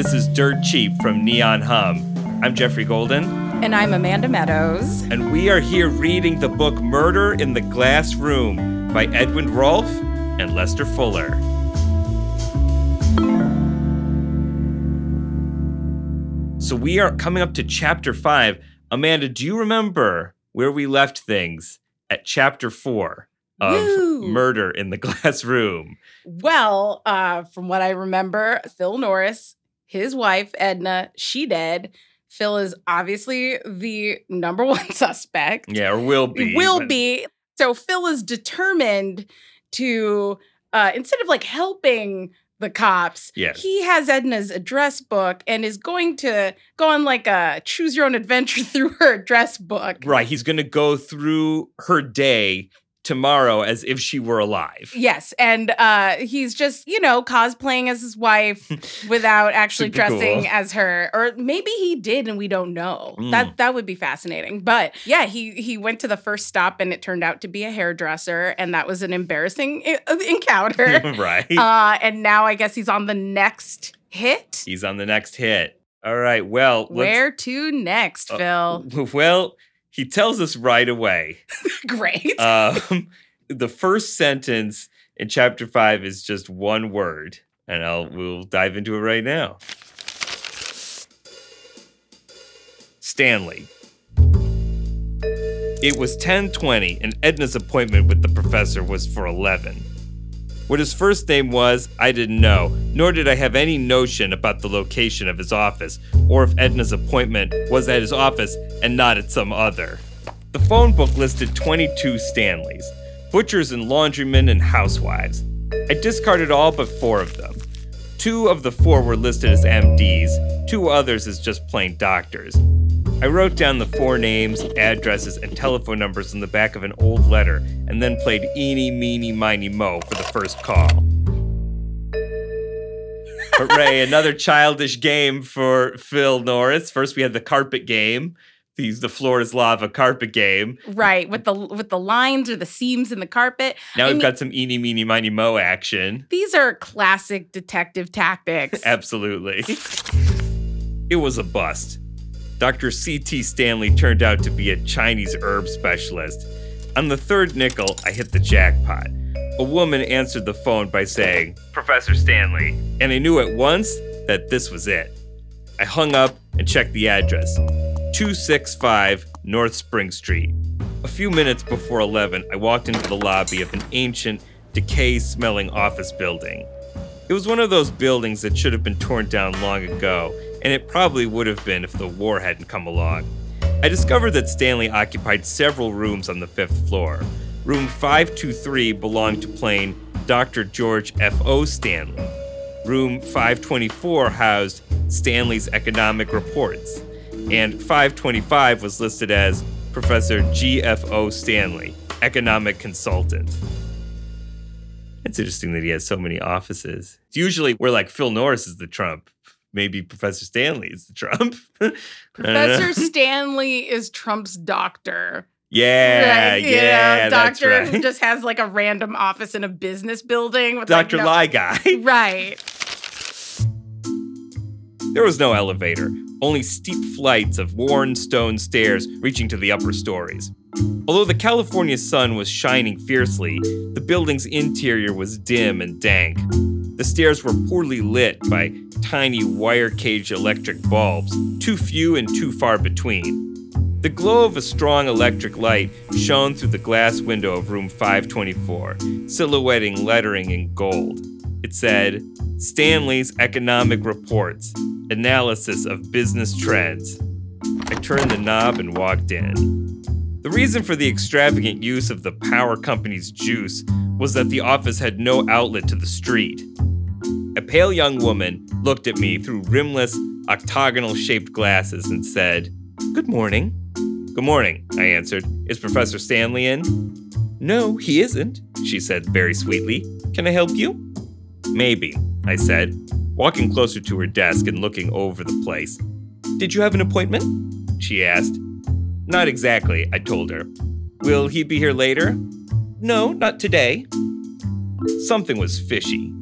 This is Dirt Cheap from Neon Hum. I'm Jeffrey Golden, And I'm Amanda Meadows. and we are here reading the book Murder in the Glass Room by Edwin Rolfe and Lester Fuller. So we are coming up to chapter five. Amanda, do you remember where we left things at chapter four of Woo. Murder in the Glass Room? Well, uh, from what I remember, Phil Norris, his wife, Edna, she dead. Phil is obviously the number one suspect. Yeah, or will be. will but- be. So Phil is determined to, uh, instead of like helping the cops, Yes. he has Edna's address book and is going to go on like a choose your own adventure through her address book. Right. He's going to go through her day tomorrow as if she were alive. Yes, and uh, he's just you know cosplaying as his wife without actually dressing cool. as her, or maybe he did and we don't know. Mm. That that would be fascinating. But yeah, he he went to the first stop and it turned out to be a hairdresser, and that was an embarrassing i- encounter. right. uh, and now I guess he's on the next hit. He's on the next hit. All right. Well, Where to next, uh, Phil? well, he tells us right away. Great. Um, the first sentence in chapter five is just one word, and I'll we'll dive into it right now. Stanley. It was 10:20 and Edna's appointment with the professor was for 11. What his first name was, I didn't know, nor did I have any notion about the location of his office or if Edna's appointment was at his office and not at some other. The phone book listed 22 Stanleys butchers and laundrymen and housewives. I discarded all but four of them. Two of the four were listed as MDs, two others as just plain doctors. I wrote down the four names, addresses, and telephone numbers on the back of an old letter and then played Eeny, Meeny, Miny, Mo for the first call. Hooray, another childish game for Phil Norris. First, we had the carpet game. These the Floor is Lava carpet game. right with the with the lines or the seams in the carpet. Now I we've mean- got some eeny, meeny, miny, mo action. These are classic detective tactics. Absolutely. it was a bust. Dr. C.T. Stanley turned out to be a Chinese herb specialist. On the third nickel, I hit the jackpot. A woman answered the phone by saying, Professor Stanley, and I knew at once that this was it. I hung up and checked the address 265 North Spring Street. A few minutes before 11, I walked into the lobby of an ancient, decay smelling office building. It was one of those buildings that should have been torn down long ago, and it probably would have been if the war hadn't come along. I discovered that Stanley occupied several rooms on the fifth floor. Room 523 belonged to plain Dr. George F.O. Stanley. Room 524 housed Stanley's economic reports, and 525 was listed as Professor G.F.O. Stanley, economic consultant. It's interesting that he has so many offices. It's usually, we're like Phil Norris is the Trump. Maybe Professor Stanley is the Trump. I don't know. Professor uh, Stanley is Trump's doctor. Yeah, Right, yeah, know, that's doctor right. who just has like a random office in a business building with Dr. Like, no- Lie Guy. Right. There was no elevator, only steep flights of worn stone stairs reaching to the upper stories. Although the California sun was shining fiercely, the building's interior was dim and dank. The stairs were poorly lit by tiny wire cage electric bulbs, too few and too far between. The glow of a strong electric light shone through the glass window of room 524, silhouetting lettering in gold. It said, Stanley's Economic Reports, Analysis of Business Trends. I turned the knob and walked in. The reason for the extravagant use of the power company's juice was that the office had no outlet to the street. A pale young woman looked at me through rimless, octagonal shaped glasses and said, Good morning. Good morning, I answered. Is Professor Stanley in? No, he isn't, she said very sweetly. Can I help you? Maybe, I said, walking closer to her desk and looking over the place. Did you have an appointment? She asked. Not exactly, I told her. Will he be here later? No, not today. Something was fishy.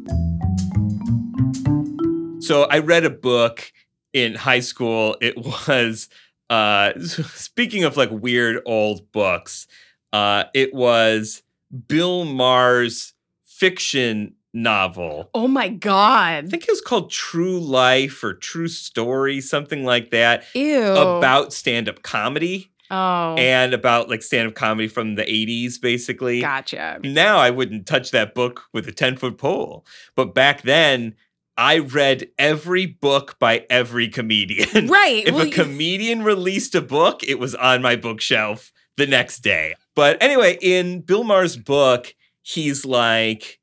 So I read a book in high school. It was uh speaking of like weird old books, uh it was Bill Maher's fiction novel. Oh my god! I think it was called True Life or True Story, something like that, Ew. about stand-up comedy Oh. and about like stand-up comedy from the 80s basically. gotcha. Now I wouldn't touch that book with a 10 foot pole. But back then, I read every book by every comedian. Right. if well, a comedian released a book, it was on my bookshelf the next day. But anyway, in Bill Maher's book, he's like,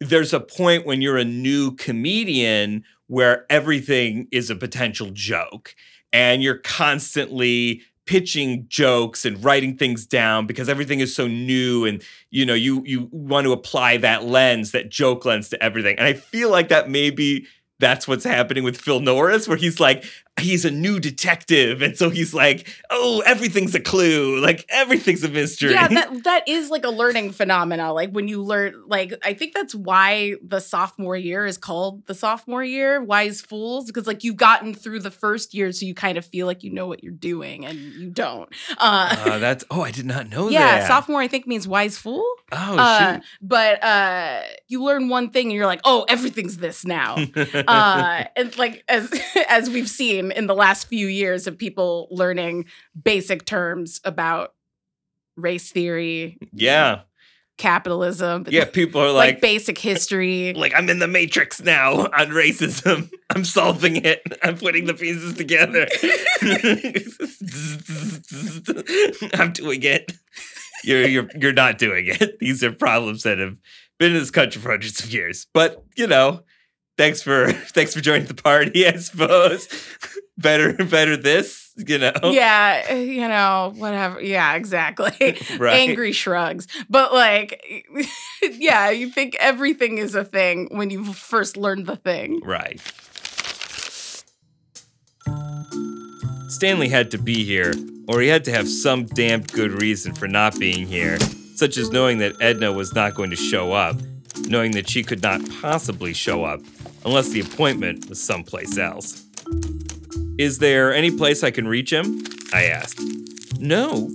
there's a point when you're a new comedian where everything is a potential joke and you're constantly pitching jokes and writing things down because everything is so new and you know you you want to apply that lens that joke lens to everything. And i feel like that maybe that's what's happening with phil norris where he's like he's a new detective and so he's like oh everything's a clue like everything's a mystery yeah, that that is like a learning phenomena. Like when you learn, like I think that's why the sophomore year is called the sophomore year, wise fools, because like you've gotten through the first year, so you kind of feel like you know what you're doing, and you don't. Uh, Uh, that's oh i did not know yeah, that sophomore I think means wise fool. oh Uh, but uh, you learn one thing, and you're like, oh, everything's this now. uh, and like as as we've seen in the last few years of people learning basic terms about race theory, yeah capitalism, yeah people are like, like basic history. like I'm in the matrix now on racism. I'm solving it. I'm putting the pieces together. I'm doing it. You're you're you're not doing it. These are problems that have been in this country for hundreds of years. But you know, thanks for thanks for joining the party. I suppose better better this. You know, yeah, you know, whatever. Yeah, exactly. right. Angry shrugs. But like, yeah, you think everything is a thing when you first learned the thing. Right. Stanley had to be here, or he had to have some damned good reason for not being here, such as knowing that Edna was not going to show up, knowing that she could not possibly show up unless the appointment was someplace else. Is there any place I can reach him? I asked. No,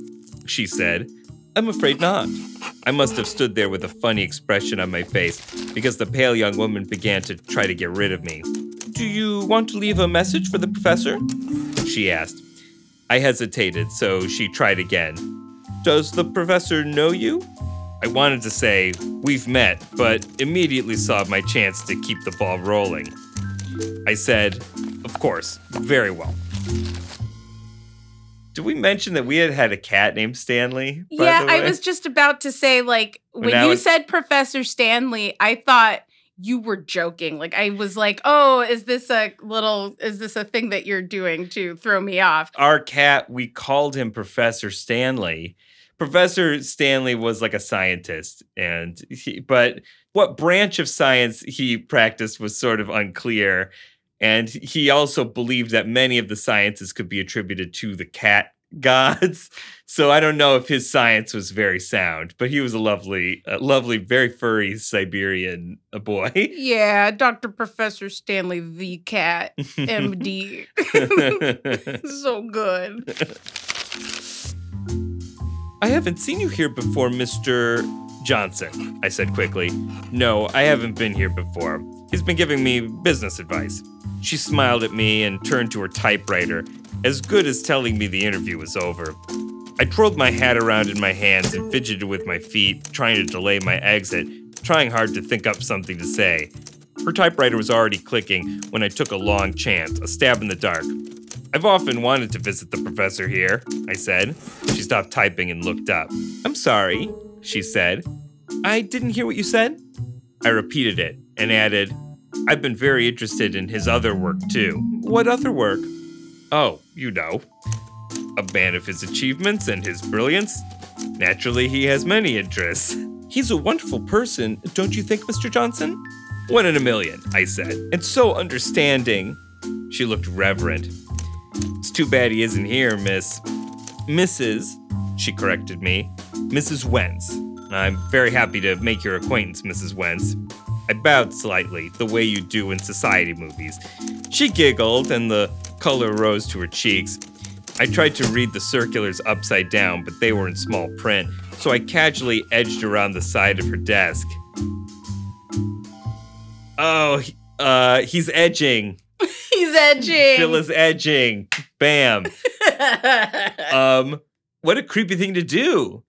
she said. I'm afraid not. I must have stood there with a funny expression on my face because the pale young woman began to try to get rid of me. Do you want to leave a message for the professor? She asked. I hesitated, so she tried again. Does the professor know you? I wanted to say, We've met, but immediately saw my chance to keep the ball rolling. I said, Of course, very well. Did we mention that we had had a cat named Stanley? yeah, I was just about to say, like, when Now you it's- said Professor Stanley, I thought you were joking. Like, I was like, oh, is this a little, is this a thing that you're doing to throw me off? our cat, we called him Professor Stanley. Professor Stanley was like a scientist, and he, but what branch of science he practiced was sort of unclear. And he also believed that many of the sciences could be attributed to the cat gods. So I don't know if his science was very sound, but he was a lovely, a lovely, very furry Siberian uh, boy. Yeah, Dr. Professor Stanley the cat, MD. so good. I haven't seen you here before, Mr. Johnson, I said quickly. No, I haven't been here before. He's been giving me business advice. She smiled at me and turned to her typewriter, as good as telling me the interview was over. I twirled my hat around in my hands and fidgeted with my feet, trying to delay my exit, trying hard to think up something to say. Her typewriter was already clicking when I took a long chance, a stab in the dark. I've often wanted to visit the professor here, I said. She stopped typing and looked up. I'm sorry, she said. I didn't hear what you said. I repeated it and added, I've been very interested in his other work too. What other work? Oh, you know. A man of his achievements and his brilliance. Naturally, he has many interests. He's a wonderful person, don't you think, Mr. Johnson? One in a million, I said, and so understanding. She looked reverent. It's too bad he isn't here, Miss. Mrs. She corrected me. Mrs. Wentz. I'm very happy to make your acquaintance, Mrs. Wentz. I bowed slightly, the way you do in society movies. She giggled, and the color rose to her cheeks. I tried to read the circulars upside down, but they were in small print, so I casually edged around the side of her desk. Oh, uh, he's edging. He's edging. Phil is edging. Bam. um, what a creepy thing to do.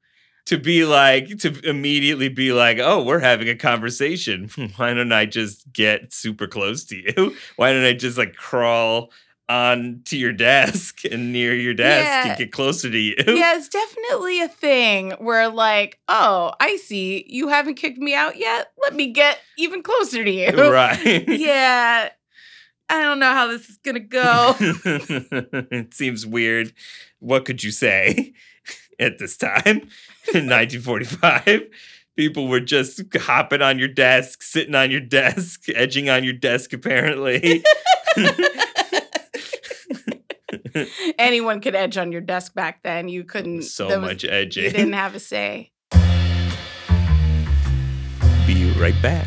To be like, to immediately be like, oh, we're having a conversation. Why don't I just get super close to you? Why don't I just like crawl on to your desk and near your desk Yeah. and get closer to you? yeah, it's definitely a thing where, like, oh, I see you haven't kicked me out yet. Let me get even closer to you. right. Yeah. I don't know how this is going to go. it seems weird. What could you say at this time in 1945? People were just hopping on your desk, sitting on your desk, edging on your desk, apparently. Anyone could edge on your desk back then. You couldn't. so was- much You edging. didn't have a say. Be right back.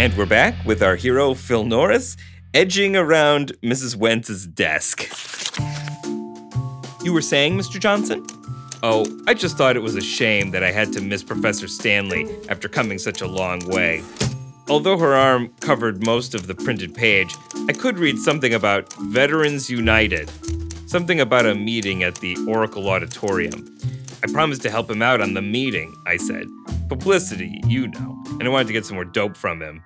And we're back with our hero, Phil Norris, edging around Mrs. Wentz's desk. You were saying, Mr. Johnson? Oh, I just thought it was a shame that I had to miss Professor Stanley after coming such a long way. Although her arm covered most of the printed page, I could read something about Veterans United, something about a meeting at the Oracle Auditorium. I promised to help him out on the meeting, I said. Publicity, you know. And I wanted to get some more dope from him.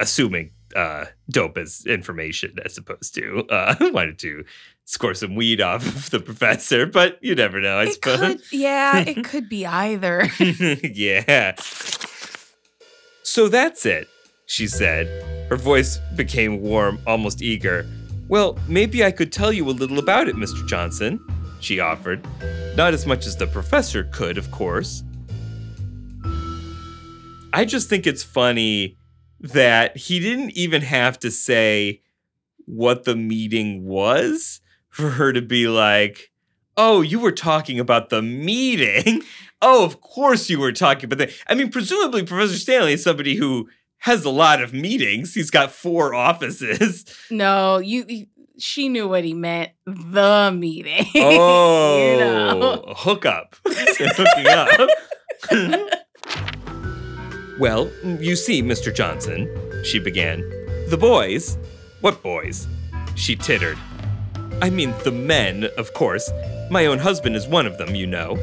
Assuming uh, dope as information as opposed to uh, wanted to score some weed off of the professor, but you never know, I It suppose. could, yeah, it could be either. yeah. So that's it, she said. Her voice became warm, almost eager. Well, maybe I could tell you a little about it, Mr. Johnson, she offered. Not as much as the professor could, of course. I just think it's funny that he didn't even have to say what the meeting was for her to be like, oh, you were talking about the meeting. Oh, of course you were talking about that. I mean, presumably Professor Stanley is somebody who has a lot of meetings. He's got four offices. no, you, you- She knew what he meant. The meeting. Oh, you know. Oh, hookup. Hooking up. well, you see, Mr. Johnson, she began. The boys? What boys? She tittered. I mean, the men, of course. My own husband is one of them, you know.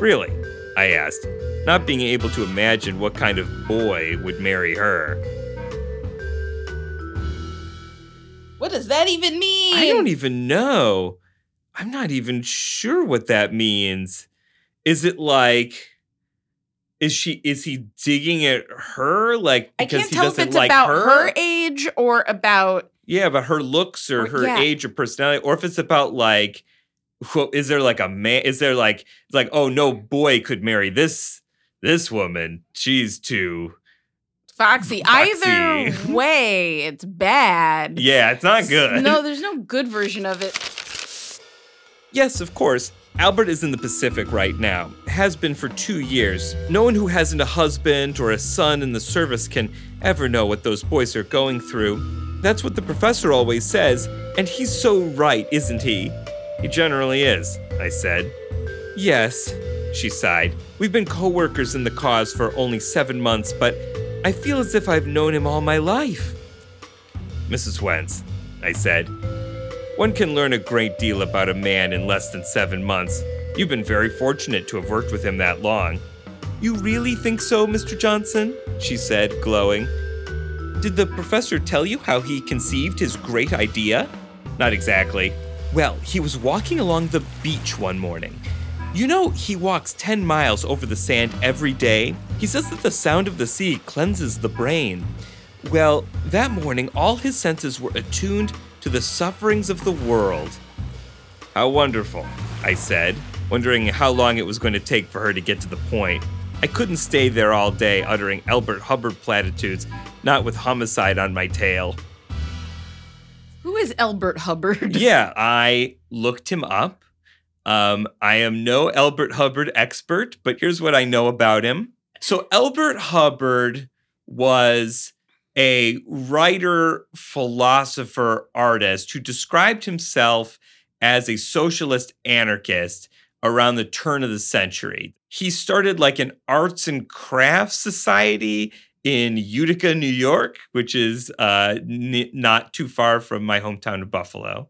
Really? I asked, not being able to imagine what kind of boy would marry her. What does that even mean? I don't even know. I'm not even sure what that means. Is it like is she is he digging at her like I because can't he tell if doesn't it's like about her? her? age or about. Yeah, about her looks or Or- her yeah. age or personality or if it's about like is there like a man is there like like oh no boy could marry this this woman. She's too Foxy. Foxy. Either way, it's bad. Yeah, it's not good. No, there's no good version of it. Yes, of course. Albert is in the Pacific right now. Has been for two years. No one who hasn't a husband or a son in the service can ever know what those boys are going through. That's what the professor always says, and he's so right, isn't he? He generally is, I said. Yes, she sighed. We've been co workers in the cause for only seven months, but I feel as if I've known him all my life. Mrs. Wentz, I said, one can learn a great deal about a man in less than seven months. You've been very fortunate to have worked with him that long. You really think so, Mr. Johnson? She said, glowing. Did the professor tell you how he conceived his great idea? Not exactly. Well, he was walking along the beach one morning. You know, he walks 10 miles over the sand every day. He says that the sound of the sea cleanses the brain. Well, that morning, all his senses were attuned to the sufferings of the world. How wonderful, I said, wondering how long it was going to take for her to get to the point. I couldn't stay there all day uttering Elbert Hubbard platitudes, not with homicide on my tail. Who is Elbert Hubbard? yeah, I looked him up. Um, I am no Elbert Hubbard expert, but here's what I know about him. So, Elbert Hubbard was a writer, philosopher, artist who described himself as a socialist anarchist around the turn of the century. He started like an arts and crafts society in Utica, New York, which is uh, n- not too far from my hometown of Buffalo.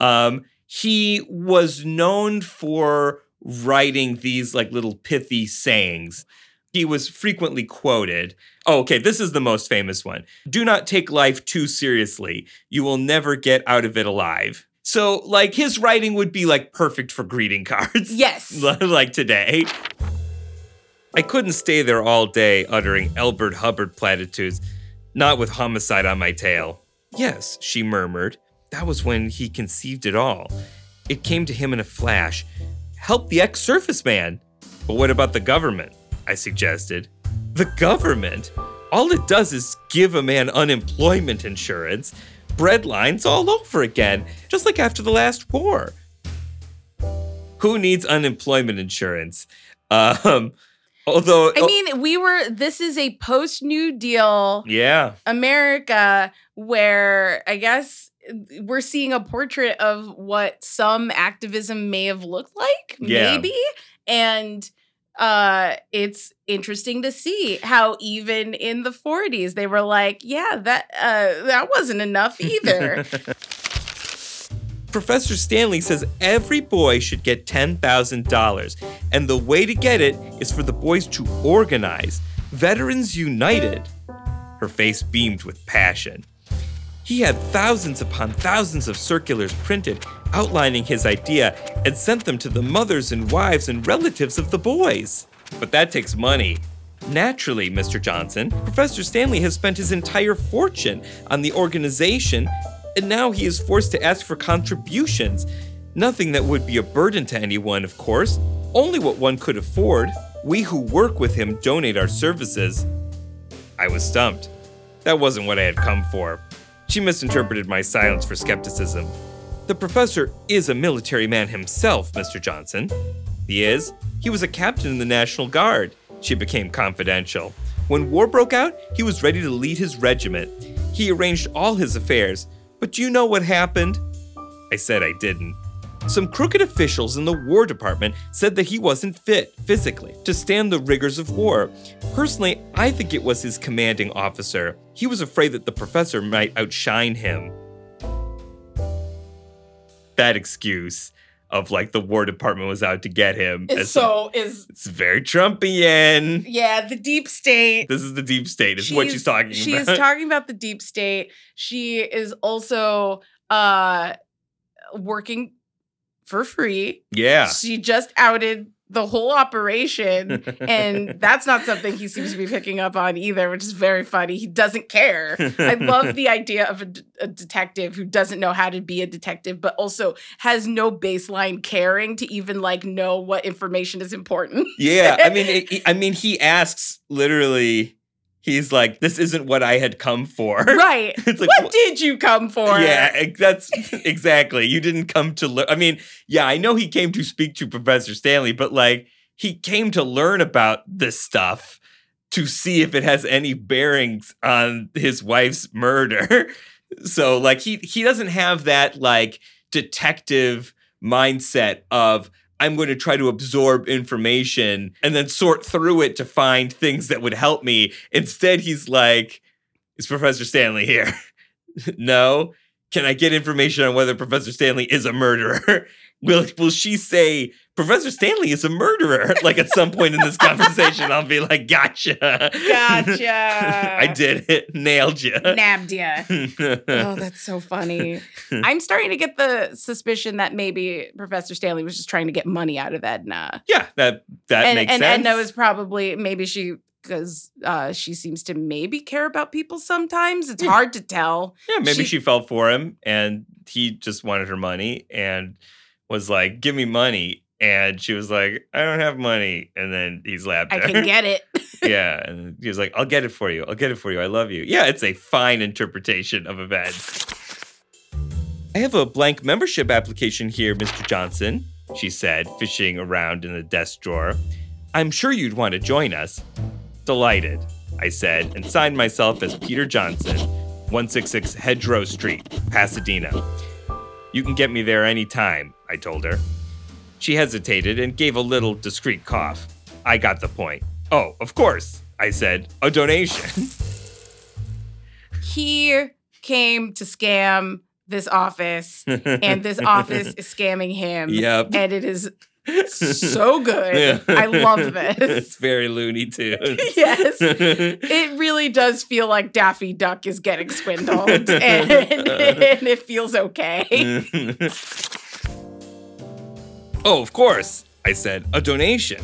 Um, he was known for writing these like little pithy sayings. He was frequently quoted. Oh, okay, this is the most famous one. Do not take life too seriously. You will never get out of it alive. So, like, his writing would be like perfect for greeting cards. Yes. like today. I couldn't stay there all day uttering Elbert Hubbard platitudes, not with homicide on my tail. Yes, she murmured. That was when he conceived it all. It came to him in a flash. Help the ex surface man. But what about the government? I suggested. The government? All it does is give a man unemployment insurance, bread lines all over again, just like after the last war. Who needs unemployment insurance? Um, although, I mean, we were, this is a post New Deal yeah, America where I guess we're seeing a portrait of what some activism may have looked like, Yeah. maybe. And uh it's interesting to see how even in the 40s they were like, yeah, that uh that wasn't enough either. Professor Stanley says every boy should get $10,000, and the way to get it is for the boys to organize. Veterans United. Her face beamed with passion. He had thousands upon thousands of circulars printed outlining his idea and sent them to the mothers and wives and relatives of the boys. But that takes money. Naturally, Mr. Johnson, Professor Stanley has spent his entire fortune on the organization, and now he is forced to ask for contributions. Nothing that would be a burden to anyone, of course, only what one could afford. We who work with him donate our services. I was stumped. That wasn't what I had come for. She misinterpreted my silence for skepticism. The professor is a military man himself, Mr. Johnson. He is. He was a captain in the National Guard. She became confidential. When war broke out, he was ready to lead his regiment. He arranged all his affairs. But do you know what happened? I said I didn't. Some crooked officials in the War Department said that he wasn't fit physically to stand the rigors of war. Personally, I think it was his commanding officer. He was afraid that the professor might outshine him. That excuse of like the War Department was out to get him. It's so is it's very Trumpian. yeah, the deep state This is the deep state, is what she's talking about. she's talking about the deep state. She is also uh working for free. yeah. She just outed the whole operation, and that's not something he seems to be picking up on either, which is very funny. He doesn't care. I love the idea of a, d- a detective who doesn't know how to be a detective, but also has no baseline caring to even like know what information is important. Yeah, I mean, it, I mean, he asks literally. He's like, "This isn't what I had come for." right. It's like, what wh- did you come for? Yeah, that's exactly. You didn't come to learn. I mean, yeah, I know he came to speak to Professor Stanley, but like, he came to learn about this stuff to see if it has any bearings on his wife's murder. so, like, he he doesn't have that like detective mindset of I'm going to try to absorb information and then sort through it to find things that would help me. Instead, he's like, "Is Professor Stanley here?" no. Can I get information on whether Professor Stanley is a murderer? will will she say Professor Stanley is a murderer? Like at some point in this conversation, I'll be like, "Gotcha, Gotcha. I did it, nailed you." Nabbed ya. Oh, that's so funny. I'm starting to get the suspicion that maybe Professor Stanley was just trying to get money out of Edna. yeah, that that and makes and sense. And Edna was probably maybe she because uh, she seems to maybe care about people sometimes. It's Yeah. hard to tell. yeah, maybe she- she felt for him, and he just wanted her money, and was like, "Give me money." And she was like, I don't have money. And then he slapped I her. can get it. yeah. And he was like, I'll get it for you. I'll get it for you. I love you. Yeah, it's a fine interpretation of events. I have a blank membership application here, Mr. Johnson, she said, fishing around in the desk drawer. I'm sure you'd want to join us. Delighted, I said, and signed myself as Peter Johnson, 166 Hedgerow Street, Pasadena. You can get me there anytime, I told her. She hesitated and gave a little discreet cough. I got the point. Oh, of course, I said, a donation. he came to scam this office, and this office is scamming him. Yep. And it is so good. Yeah. I love this. it's very loony too. yes. It really does feel like Daffy Duck is getting swindled, and, and it feels okay. Oh, of course, I said, a donation.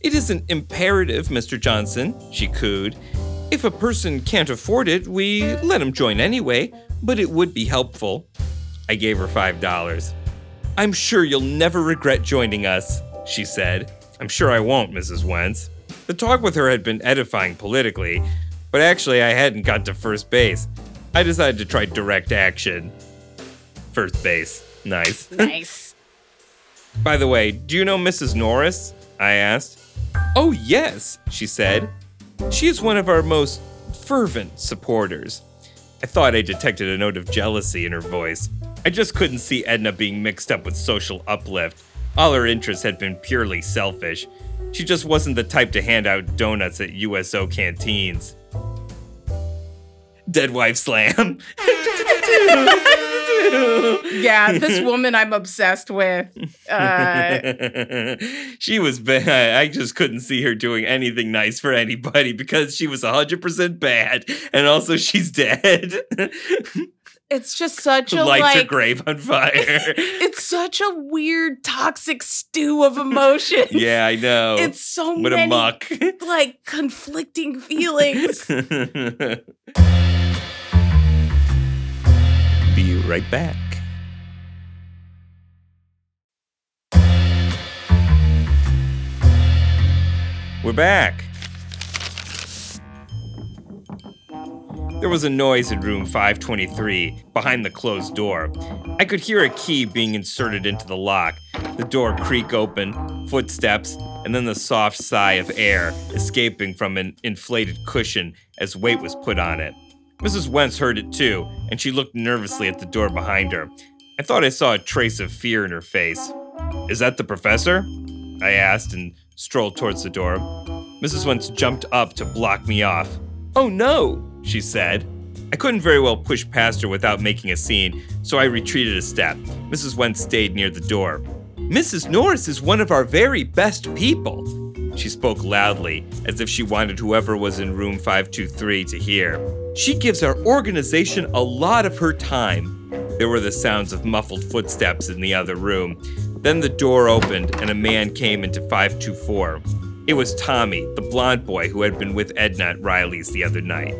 It isn't imperative, Mr. Johnson, she cooed. If a person can't afford it, we let him join anyway, but it would be helpful. I gave her $5. I'm sure you'll never regret joining us, she said. I'm sure I won't, Mrs. Wentz. The talk with her had been edifying politically, but actually I hadn't got to first base. I decided to try direct action. First base. Nice. nice. By the way, do you know Mrs. Norris? I asked. Oh, yes, she said. She is one of our most fervent supporters. I thought I detected a note of jealousy in her voice. I just couldn't see Edna being mixed up with social uplift. All her interests had been purely selfish. She just wasn't the type to hand out donuts at USO canteens. Dead wife slam. Yeah, this woman I'm obsessed with. Uh, she was bad. I just couldn't see her doing anything nice for anybody because she was 100% bad. And also, she's dead. it's just such a Lights her like. grave on fire. It's such a weird, toxic stew of emotions. yeah, I know. It's so what a many muck. like conflicting feelings. Right back. We're back. There was a noise in room 523, behind the closed door. I could hear a key being inserted into the lock, the door creak open, footsteps, and then the soft sigh of air escaping from an inflated cushion as weight was put on it. Mrs. Wentz heard it too, and she looked nervously at the door behind her. I thought I saw a trace of fear in her face. Is that the professor? I asked and strolled towards the door. Mrs. Wentz jumped up to block me off. Oh no, she said. I couldn't very well push past her without making a scene, so I retreated a step. Mrs. Wentz stayed near the door. Mrs. Norris is one of our very best people. She spoke loudly, as if she wanted whoever was in room 523 to hear. She gives our organization a lot of her time. There were the sounds of muffled footsteps in the other room. Then the door opened and a man came into 524. It was Tommy, the blonde boy who had been with Edna at Riley's the other night.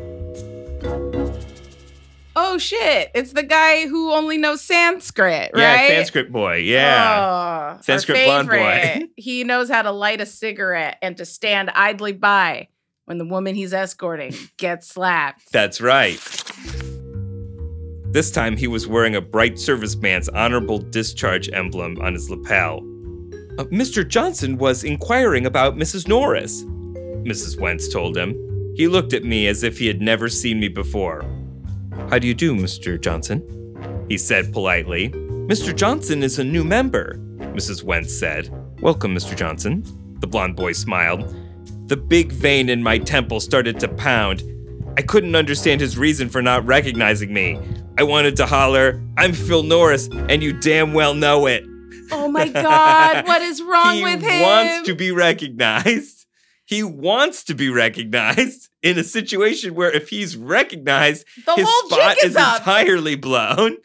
oh shit! It's the guy who only knows Sanskrit, right? Yeah, Sanskrit boy. Yeah. Oh, Sanskrit our blonde boy. he knows how to light a cigarette and to stand idly by when the woman he's escorting gets slapped. That's right. This time he was wearing a bright serviceman's honorable discharge emblem on his lapel. Uh, Mr. Johnson was inquiring about Mrs. Norris, Mrs. Wentz told him. He looked at me as if he had never seen me before. How do you do, Mr. Johnson? He said politely. Mr. Johnson is a new member, Mrs. Wentz said. Welcome, Mr. Johnson. The blond boy smiled. The big vein in my temple started to pound. I couldn't understand his reason for not recognizing me. I wanted to holler, I'm Phil Norris, and you damn well know it. Oh my God, what is wrong with him? He wants to be recognized. He wants to be recognized in a situation where if he's recognized, the his whole spot is is entirely blown.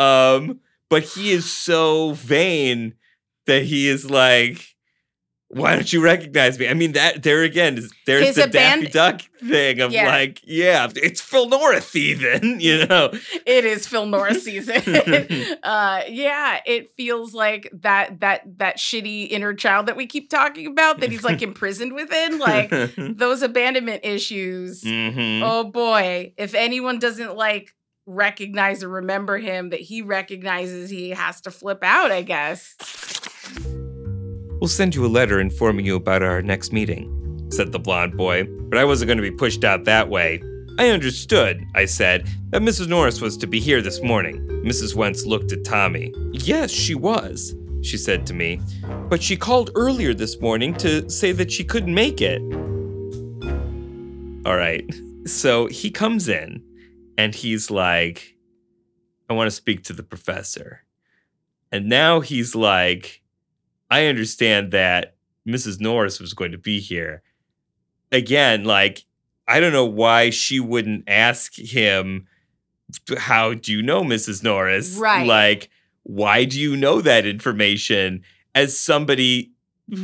Um, but he is so vain that he is like, why don't you recognize me? I mean, that there again is there's His the aband- Daffy Duck thing of Yeah. like, yeah, it's Phil Norris even, you know. it is Phil Norris season. uh, yeah, it feels like that that that shitty inner child that we keep talking about that he's like imprisoned within. Like those abandonment issues. Mhm. Oh boy, if anyone doesn't like recognize or remember him, that he recognizes he has to flip out, I guess. We'll send you a letter informing you about our next meeting, said the blond boy, but I wasn't going to be pushed out that way. I understood, I said, that Mrs. Norris was to be here this morning. Mrs. Wentz looked at Tommy. Yes, she was, she said to me, but she called earlier this morning to say that she couldn't make it. All right, so he comes in and he's like, I want to speak to the professor. And now he's like, I understand that Mrs. Norris was going to be here. Again, like, I don't know why she wouldn't ask him, How do you know Mrs. Norris? Right. Like, why do you know that information as somebody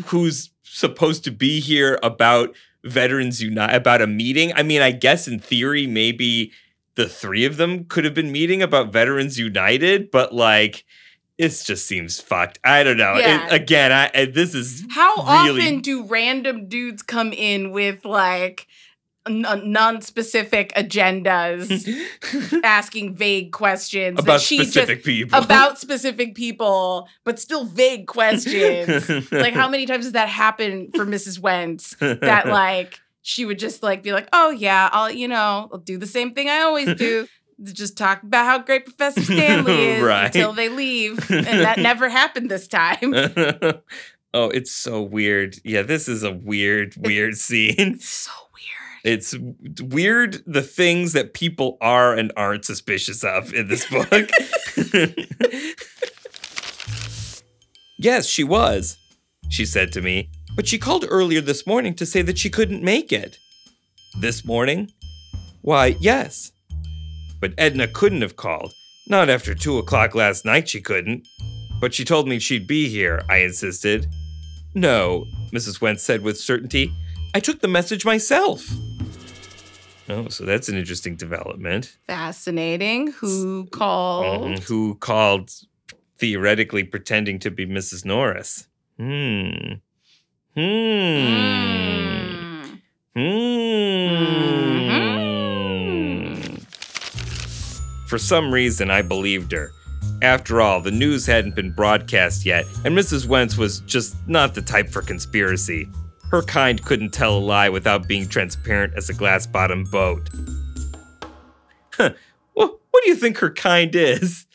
who's supposed to be here about Veterans Unite, about a meeting? I mean, I guess in theory, maybe the three of them could have been meeting about Veterans United, but like, it just seems fucked. I don't know. It- again, I, I this is How really- often do random dudes come in with like n- uh, non-specific agendas, asking vague questions that about she specific just people. about specific people, but still vague questions? like how many times does that happen for Mrs. Wentz? That like she would just like be like, "Oh yeah, I'll you know I'll do the same thing I always do." Just talk about how great Professor Stanley is Right. until they leave, and that never happened this time. oh, it's so weird. Yeah, this is a weird, weird scene. It's so weird. It's weird the things that people are and aren't suspicious of in this book. yes, she was, she said to me, but she called earlier this morning to say that she couldn't make it. This morning? Why, yes. But Edna couldn't have called. Not after two o'clock last night, she couldn't. But she told me she'd be here, I insisted. No, Mrs. Wentz said with certainty. I took the message myself. Oh, so that's an interesting development. Fascinating. Who called? Mhm, Who called theoretically pretending to be Mrs. Norris? Hmm. Hmm. Mm. Hmm. For some reason, I believed her. After all, the news hadn't been broadcast yet, and Mrs. Wentz was just not the type for conspiracy. Her kind couldn't tell a lie without being transparent as a glass bottom boat. Huh. Well, what do you think her kind is?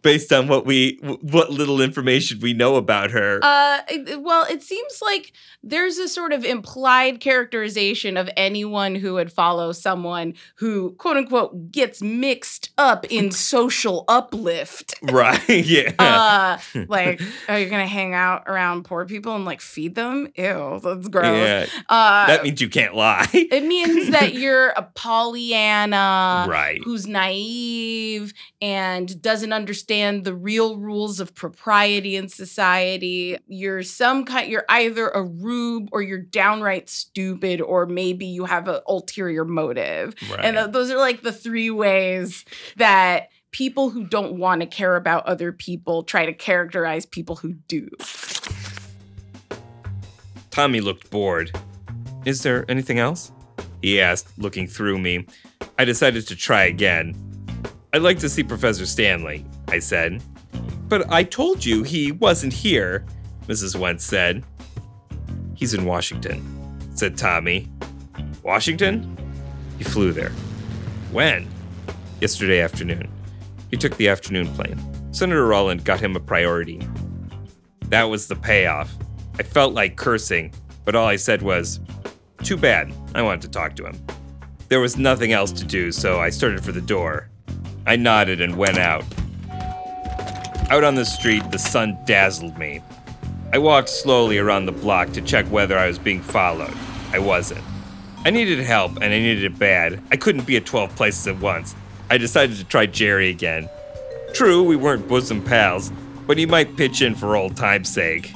Based on what we, what little information we know about her. Uh, well, it seems like there's a sort of implied characterization of anyone who would follow someone who, quote unquote, gets mixed up in social uplift. right? Yeah. Uh, like, oh, you're gonna hang out around poor people and like feed them? Ew, that's gross. yeah. Uh, That means you can't lie. it means that you're a Pollyanna, right. who's naive and doesn't understand the real rules of propriety in society. You're some kind you're either a rube or you're downright stupid or maybe you have an ulterior motive. Right. And th- those are like the three ways that people who don't want to care about other people try to characterize people who do. Tommy looked bored. Is there anything else? He asked, looking through me. I decided to try again. I'd like to see Professor Stanley, I said. But I told you he wasn't here, Mrs. Wentz said. He's in Washington, said Tommy. Washington? He flew there. When? Yesterday afternoon. He took the afternoon plane. Senator Rowland got him a priority. That was the payoff. I felt like cursing, but all I said was, Too bad. I wanted to talk to him. There was nothing else to do, so I started for the door. I nodded and went out. Out on the street, the sun dazzled me. I walked slowly around the block to check whether I was being followed. I wasn't. I needed help, and I needed it bad. I couldn't be at 12 places at once. I decided to try Jerry again. True, we weren't bosom pals, but he might pitch in for old time's sake.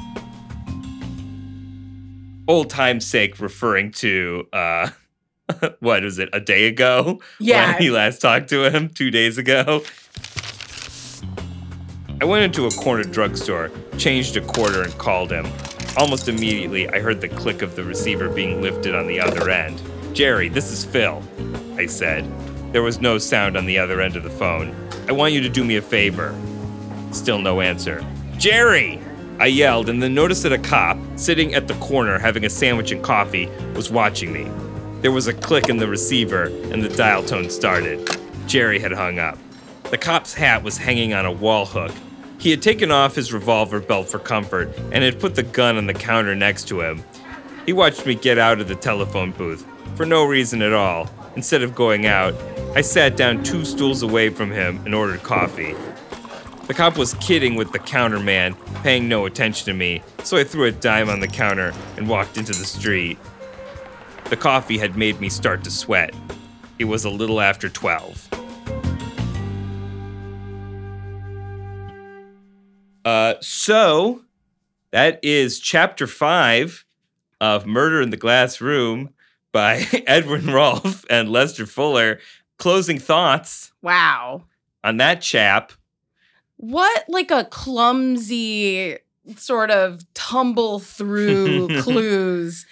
Old time's sake, referring to, uh, what was it, a day ago? Yeah. When he last talked to him two days ago. I went into a corner drugstore, changed a quarter, and called him. Almost immediately, I heard the click of the receiver being lifted on the other end. Jerry, this is Phil, I said. There was no sound on the other end of the phone. I want you to do me a favor. Still no answer. Jerry! I yelled and then noticed that a cop, sitting at the corner having a sandwich and coffee, was watching me. There was a click in the receiver and the dial tone started. Jerry had hung up. The cop's hat was hanging on a wall hook. He had taken off his revolver belt for comfort and had put the gun on the counter next to him. He watched me get out of the telephone booth for no reason at all. Instead of going out, I sat down two stools away from him and ordered coffee. The cop was kidding with the counterman, paying no attention to me, so I threw a dime on the counter and walked into the street. The coffee had made me start to sweat. It was a little after 12. Uh, so that is chapter five of Murder in the Glass Room by Edwin Rolfe and Lester Fuller. Closing thoughts Wow. on that chap. What like a clumsy sort of tumble through clues.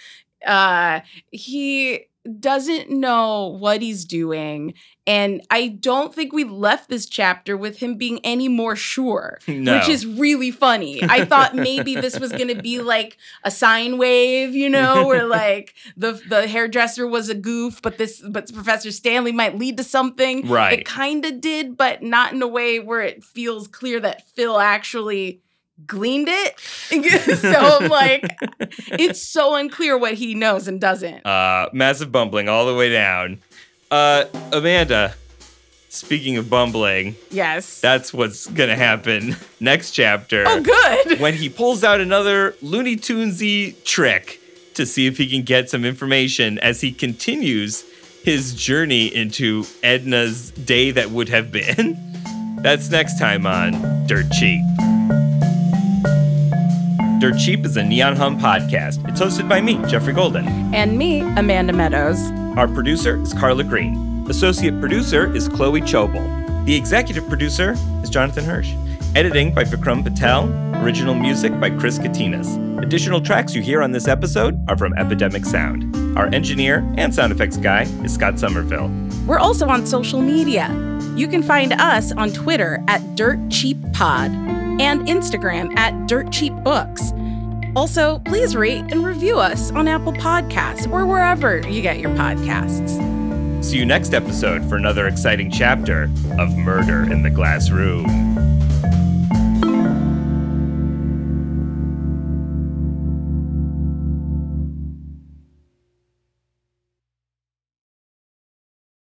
Uh he doesn't know what he's doing and I don't think we left this chapter with him being any more sure, No. which is really funny. I thought maybe this was going to be like a sine wave, you know, where like the the hairdresser was a goof, but this but Professor Stanley might lead to something. Right. It kind of did, but not in a way where it feels clear that Phil actually gleaned it. so I'm like, it's so unclear what he knows and doesn't. Uh, massive bumbling all the way down. Uh, Amanda, speaking of bumbling, Yes. that's what's gonna happen next chapter. oh, good. when he pulls out another Looney Tunesy trick to see if he can get some information as he continues his journey into Edna's day that would have been. That's next time on Dirt Cheap. Dirt Cheap is a Neon Hum podcast. It's hosted by me, Jeffrey Golden. And me, Amanda Meadows. Our producer is Carla Green. Associate producer is Chloe Chobel. The executive producer is Jonathan Hirsch. Editing by Vikram Patel. Original music by Chris Katinas. Additional tracks you hear on this episode are from Epidemic Sound. Our engineer and sound effects guy is Scott Somerville. We're also on social media. You can find us on Twitter at Dirt Cheap Pod and Instagram at Dirt Cheap Books. Also, please rate and review us on Apple Podcasts or wherever you get your podcasts. See you next episode for another exciting chapter of Murder in the Glass Room.